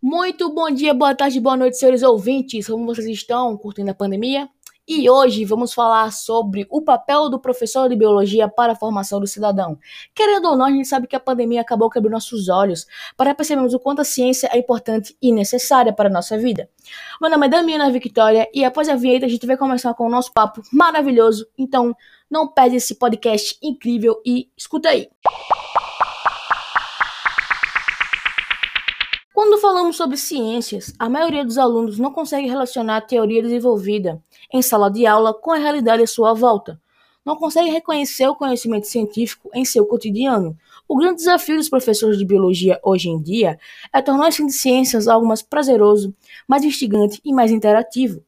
Muito bom dia, boa tarde, boa noite, senhores ouvintes. Como vocês estão curtindo a pandemia? E hoje vamos falar sobre o papel do professor de biologia para a formação do cidadão. Querendo ou não, a gente sabe que a pandemia acabou quebrando nossos olhos para percebermos o quanto a ciência é importante e necessária para a nossa vida. Meu nome é Damiana Victoria e após a vinheta a gente vai começar com o nosso papo maravilhoso. Então, não perde esse podcast incrível e escuta aí. Quando falamos sobre ciências, a maioria dos alunos não consegue relacionar a teoria desenvolvida em sala de aula com a realidade à sua volta. Não consegue reconhecer o conhecimento científico em seu cotidiano. O grande desafio dos professores de biologia hoje em dia é tornar o ensino de ciências algo mais prazeroso, mais instigante e mais interativo.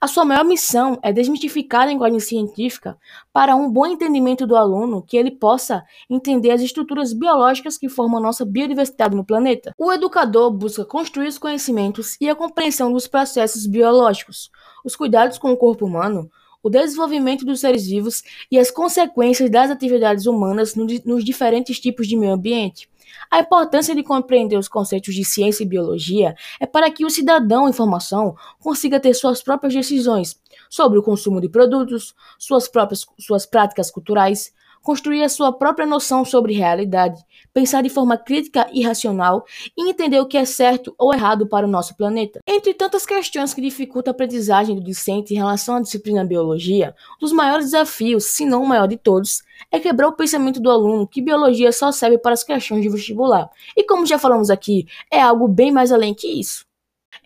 A sua maior missão é desmistificar a linguagem científica para um bom entendimento do aluno, que ele possa entender as estruturas biológicas que formam nossa biodiversidade no planeta. O educador busca construir os conhecimentos e a compreensão dos processos biológicos, os cuidados com o corpo humano, o desenvolvimento dos seres vivos e as consequências das atividades humanas nos diferentes tipos de meio ambiente. A importância de compreender os conceitos de ciência e biologia é para que o cidadão em formação consiga ter suas próprias decisões sobre o consumo de produtos, suas próprias suas práticas culturais, construir a sua própria noção sobre realidade, pensar de forma crítica e racional e entender o que é certo ou errado para o nosso planeta. Entre tantas questões que dificultam a aprendizagem do discente em relação à disciplina biologia, um dos maiores desafios, se não o maior de todos, é quebrar o pensamento do aluno que biologia só serve para as questões de vestibular. E como já falamos aqui, é algo bem mais além que isso.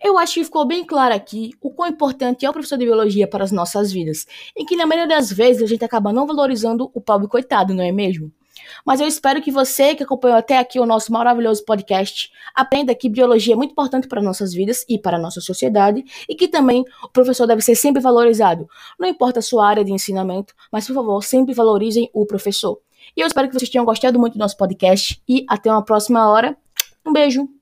Eu acho que ficou bem claro aqui o quão importante é o professor de biologia para as nossas vidas, em que na maioria das vezes a gente acaba não valorizando o pobre coitado, não é mesmo? Mas eu espero que você que acompanhou até aqui o nosso maravilhoso podcast aprenda que biologia é muito importante para nossas vidas e para a nossa sociedade e que também o professor deve ser sempre valorizado. Não importa a sua área de ensinamento, mas por favor, sempre valorizem o professor. E eu espero que vocês tenham gostado muito do nosso podcast e até uma próxima hora. Um beijo!